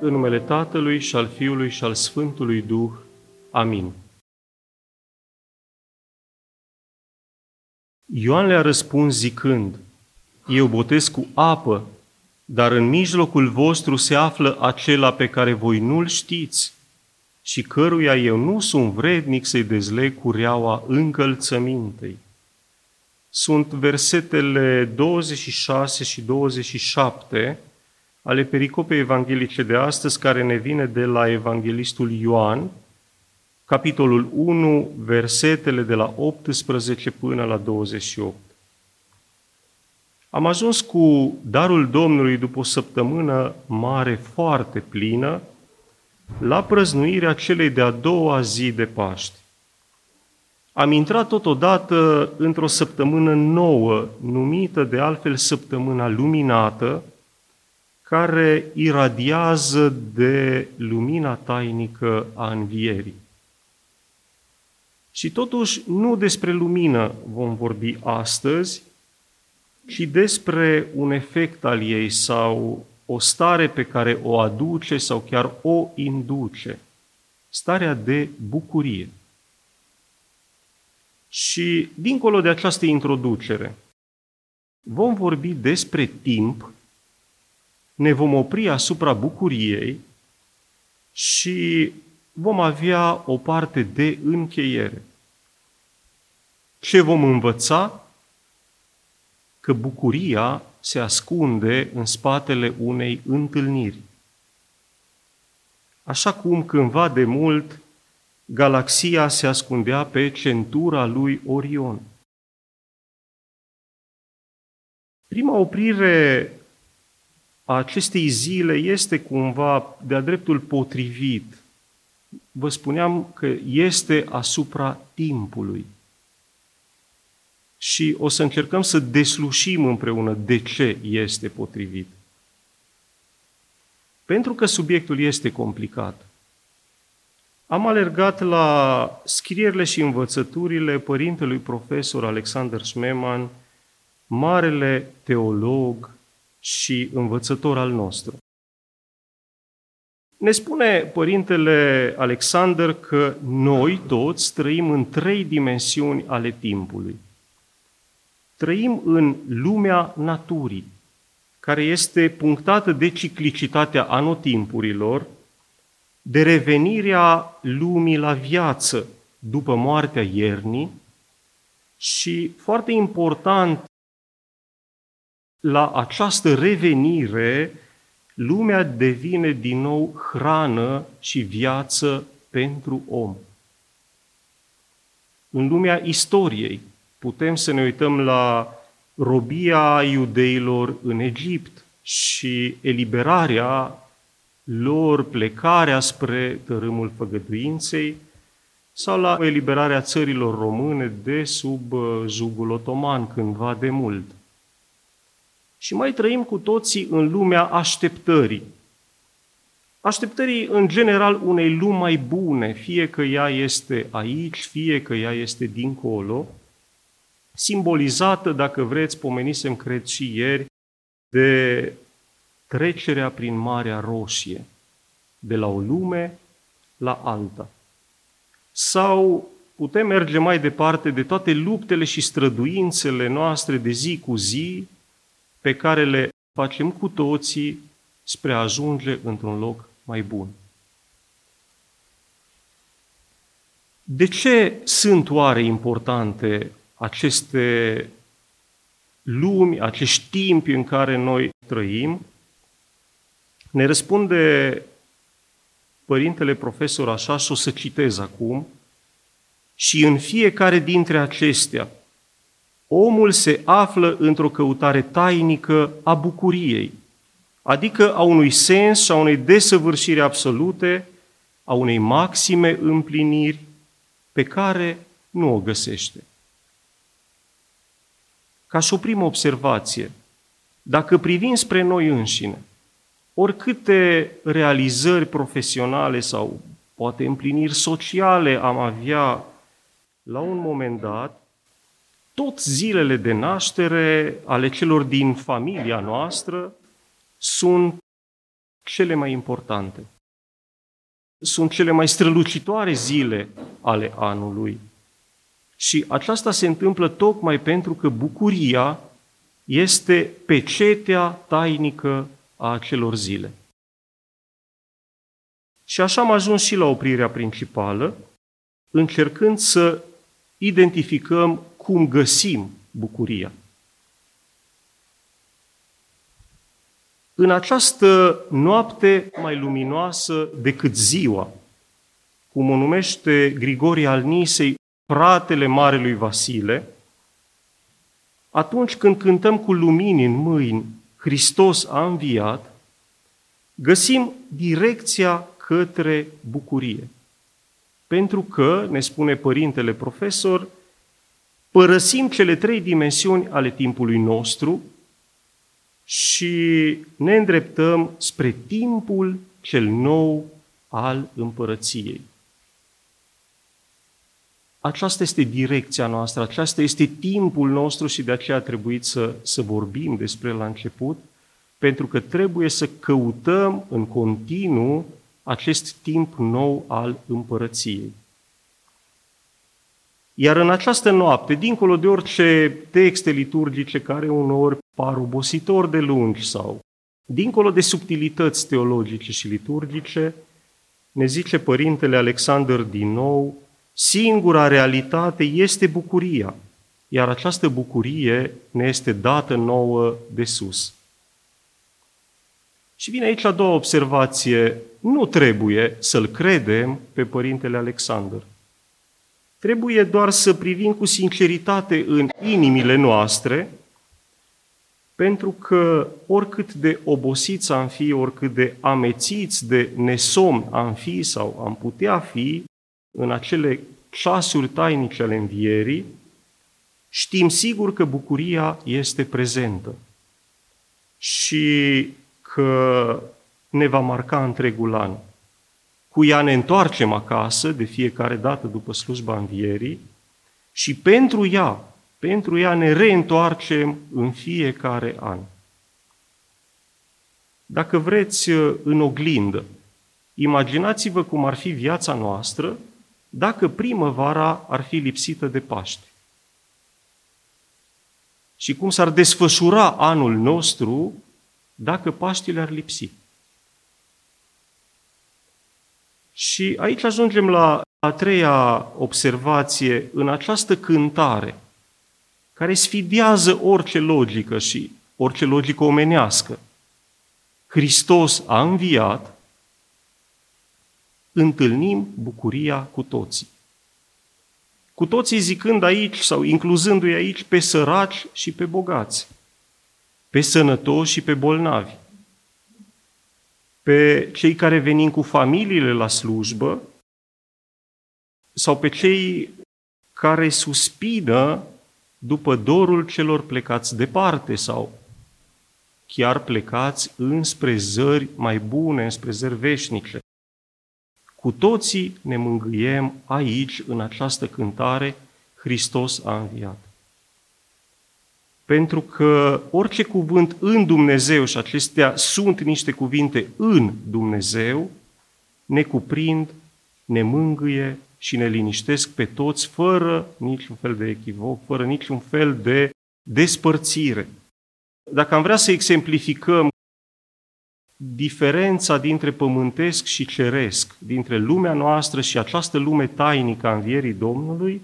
În numele Tatălui și al Fiului și al Sfântului Duh. Amin. Ioan le-a răspuns zicând, Eu botez cu apă, dar în mijlocul vostru se află acela pe care voi nu-l știți și căruia eu nu sunt vrednic să-i dezleg cureaua încălțămintei. Sunt versetele 26 și 27 ale pericopei evanghelice de astăzi, care ne vine de la evanghelistul Ioan, capitolul 1, versetele de la 18 până la 28. Am ajuns cu darul Domnului după o săptămână mare, foarte plină, la prăznuirea celei de-a doua zi de Paști. Am intrat totodată într-o săptămână nouă, numită de altfel săptămâna luminată, care iradiază de lumina tainică a învierii. Și totuși nu despre lumină vom vorbi astăzi, ci despre un efect al ei sau o stare pe care o aduce sau chiar o induce, starea de bucurie. Și dincolo de această introducere, vom vorbi despre timp, ne vom opri asupra bucuriei și vom avea o parte de încheiere. Ce vom învăța? Că bucuria se ascunde în spatele unei întâlniri. Așa cum cândva de mult galaxia se ascundea pe centura lui Orion. Prima oprire a acestei zile este cumva de-a dreptul potrivit. Vă spuneam că este asupra timpului. Și o să încercăm să deslușim împreună de ce este potrivit. Pentru că subiectul este complicat. Am alergat la scrierile și învățăturile părintelui profesor Alexander Schmemann, marele teolog și învățător al nostru. Ne spune părintele Alexander că noi toți trăim în trei dimensiuni ale timpului. Trăim în lumea naturii, care este punctată de ciclicitatea anotimpurilor, de revenirea lumii la viață după moartea iernii și, foarte important, la această revenire, lumea devine din nou hrană și viață pentru om. În lumea istoriei putem să ne uităm la robia iudeilor în Egipt și eliberarea lor, plecarea spre tărâmul făgăduinței, sau la eliberarea țărilor române de sub uh, jugul otoman cândva de mult. Și mai trăim cu toții în lumea așteptării. Așteptării, în general, unei lumi mai bune, fie că ea este aici, fie că ea este dincolo, simbolizată, dacă vreți, pomenisem, cred și ieri, de trecerea prin Marea Roșie, de la o lume la alta. Sau putem merge mai departe de toate luptele și străduințele noastre de zi cu zi, pe care le facem cu toții spre a ajunge într-un loc mai bun. De ce sunt oare importante aceste lumi, acești timpi în care noi trăim? Ne răspunde părintele profesor așa și o să citez acum. Și în fiecare dintre acestea, omul se află într-o căutare tainică a bucuriei, adică a unui sens și a unei desăvârșiri absolute, a unei maxime împliniri pe care nu o găsește. Ca și o primă observație, dacă privim spre noi înșine, oricâte realizări profesionale sau poate împliniri sociale am avea la un moment dat, tot zilele de naștere ale celor din familia noastră sunt cele mai importante. Sunt cele mai strălucitoare zile ale anului. Și aceasta se întâmplă tocmai pentru că bucuria este pecetea tainică a acelor zile. Și așa am ajuns și la oprirea principală, încercând să identificăm cum găsim bucuria. În această noapte mai luminoasă decât ziua, cum o numește Grigorie al Nisei, fratele Marelui Vasile, atunci când cântăm cu lumini în mâini, Hristos a înviat, găsim direcția către bucurie. Pentru că, ne spune părintele profesor, părăsim cele trei dimensiuni ale timpului nostru și ne îndreptăm spre timpul cel nou al împărăției. Aceasta este direcția noastră, aceasta este timpul nostru și de aceea a trebuit să, să vorbim despre la început, pentru că trebuie să căutăm în continuu acest timp nou al împărăției. Iar în această noapte, dincolo de orice texte liturgice care uneori par obositor de lungi sau dincolo de subtilități teologice și liturgice, ne zice Părintele Alexander din nou, singura realitate este bucuria, iar această bucurie ne este dată nouă de sus. Și vine aici a doua observație. Nu trebuie să-l credem pe Părintele Alexander. Trebuie doar să privim cu sinceritate în inimile noastre, pentru că oricât de obosiți am fi, oricât de amețiți de nesomn am fi sau am putea fi în acele ceasuri tainice ale învierii, știm sigur că bucuria este prezentă și că ne va marca întregul an. Cu ea ne întoarcem acasă de fiecare dată după slujba învierii și pentru ea, pentru ea ne reîntoarcem în fiecare an. Dacă vreți în oglindă, imaginați-vă cum ar fi viața noastră dacă primăvara ar fi lipsită de Paște. Și cum s-ar desfășura anul nostru dacă Paștile ar lipsi. Și aici ajungem la a treia observație în această cântare, care sfidează orice logică și orice logică omenească. Hristos a înviat, întâlnim bucuria cu toții. Cu toții zicând aici sau incluzându-i aici pe săraci și pe bogați, pe sănătoși și pe bolnavi, pe cei care venim cu familiile la slujbă sau pe cei care suspină după dorul celor plecați departe sau chiar plecați înspre zări mai bune, înspre zări veșnice. Cu toții ne mângâiem aici, în această cântare, Hristos a înviat. Pentru că orice cuvânt în Dumnezeu, și acestea sunt niște cuvinte în Dumnezeu, ne cuprind, ne mângâie și ne liniștesc pe toți fără niciun fel de echivoc, fără niciun fel de despărțire. Dacă am vrea să exemplificăm diferența dintre pământesc și ceresc, dintre lumea noastră și această lume tainică a învierii Domnului,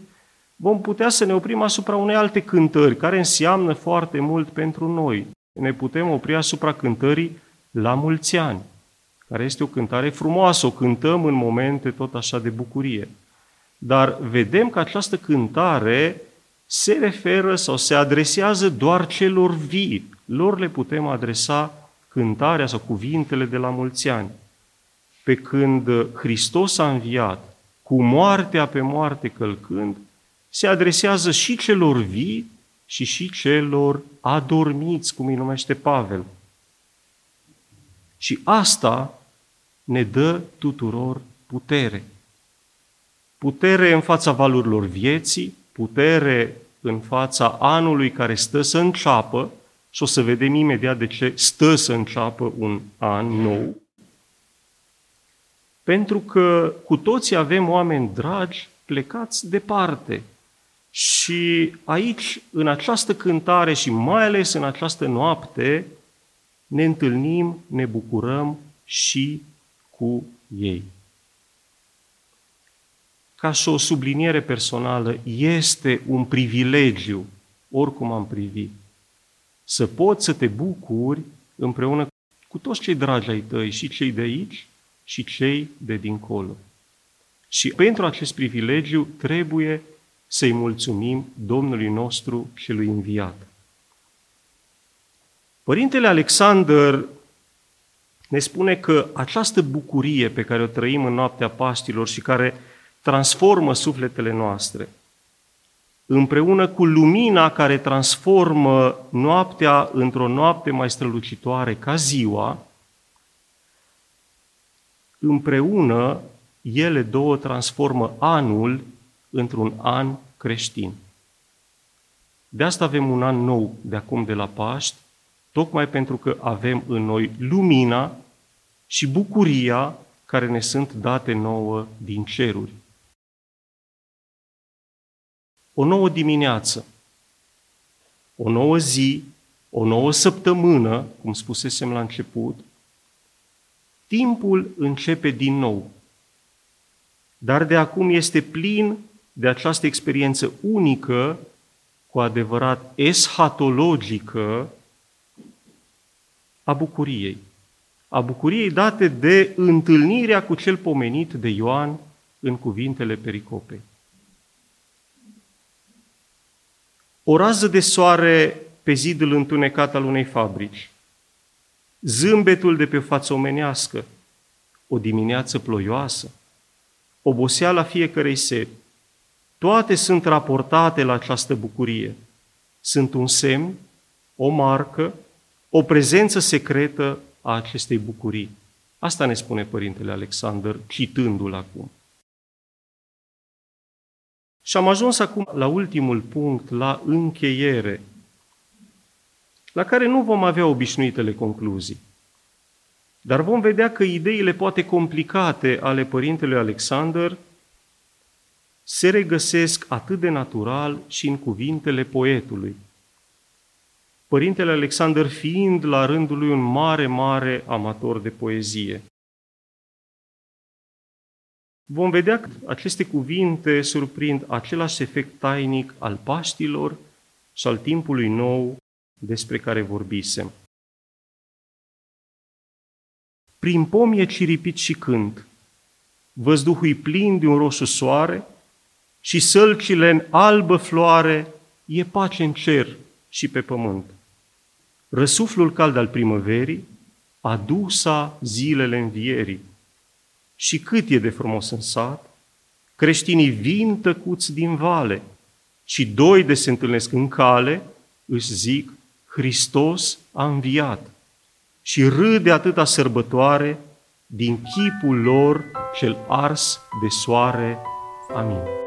vom putea să ne oprim asupra unei alte cântări, care înseamnă foarte mult pentru noi. Ne putem opri asupra cântării la mulți ani, care este o cântare frumoasă, o cântăm în momente tot așa de bucurie. Dar vedem că această cântare se referă sau se adresează doar celor vii. Lor le putem adresa cântarea sau cuvintele de la mulți ani. Pe când Hristos a înviat, cu moartea pe moarte călcând, se adresează și celor vii și și celor adormiți, cum îi numește Pavel. Și asta ne dă tuturor putere. Putere în fața valurilor vieții, putere în fața anului care stă să înceapă, și o să vedem imediat de ce stă să înceapă un an nou, Pentru că cu toții avem oameni dragi plecați departe. Și aici, în această cântare și mai ales în această noapte, ne întâlnim, ne bucurăm și cu ei. Ca și o subliniere personală, este un privilegiu, oricum am privit, să poți să te bucuri împreună cu toți cei dragi ai tăi, și cei de aici, și cei de dincolo. Și pentru acest privilegiu trebuie să-i mulțumim Domnului nostru celui înviat. Părintele Alexander ne spune că această bucurie pe care o trăim în noaptea Paștilor și care transformă sufletele noastre, împreună cu lumina care transformă noaptea într-o noapte mai strălucitoare ca ziua, împreună ele două transformă anul într-un an creștin. De asta avem un an nou de acum de la Paști, tocmai pentru că avem în noi lumina și bucuria care ne sunt date nouă din ceruri. O nouă dimineață, o nouă zi, o nouă săptămână, cum spusesem la început, timpul începe din nou. Dar de acum este plin de această experiență unică, cu adevărat eschatologică, a bucuriei. A bucuriei date de întâlnirea cu cel pomenit de Ioan în cuvintele pericopei. O rază de soare pe zidul întunecat al unei fabrici, zâmbetul de pe față omenească, o dimineață ploioasă, oboseala fiecarei seri, toate sunt raportate la această bucurie. Sunt un semn, o marcă, o prezență secretă a acestei bucurii. Asta ne spune Părintele Alexander, citându-l acum. Și am ajuns acum la ultimul punct, la încheiere, la care nu vom avea obișnuitele concluzii. Dar vom vedea că ideile poate complicate ale Părintelui Alexander se regăsesc atât de natural și în cuvintele poetului. Părintele Alexander fiind la rândul lui un mare, mare amator de poezie. Vom vedea că aceste cuvinte surprind același efect tainic al Paștilor și al timpului nou despre care vorbisem. Prin pom e ciripit și cânt, văzduhul plin de un roșu soare și sălcile în albă floare, e pace în cer și pe pământ. Răsuflul cald al primăverii adusa zilele învierii. Și cât e de frumos în sat, creștinii vin tăcuți din vale și doi de se întâlnesc în cale, își zic, Hristos a înviat și râde atâta sărbătoare din chipul lor cel ars de soare. Amin.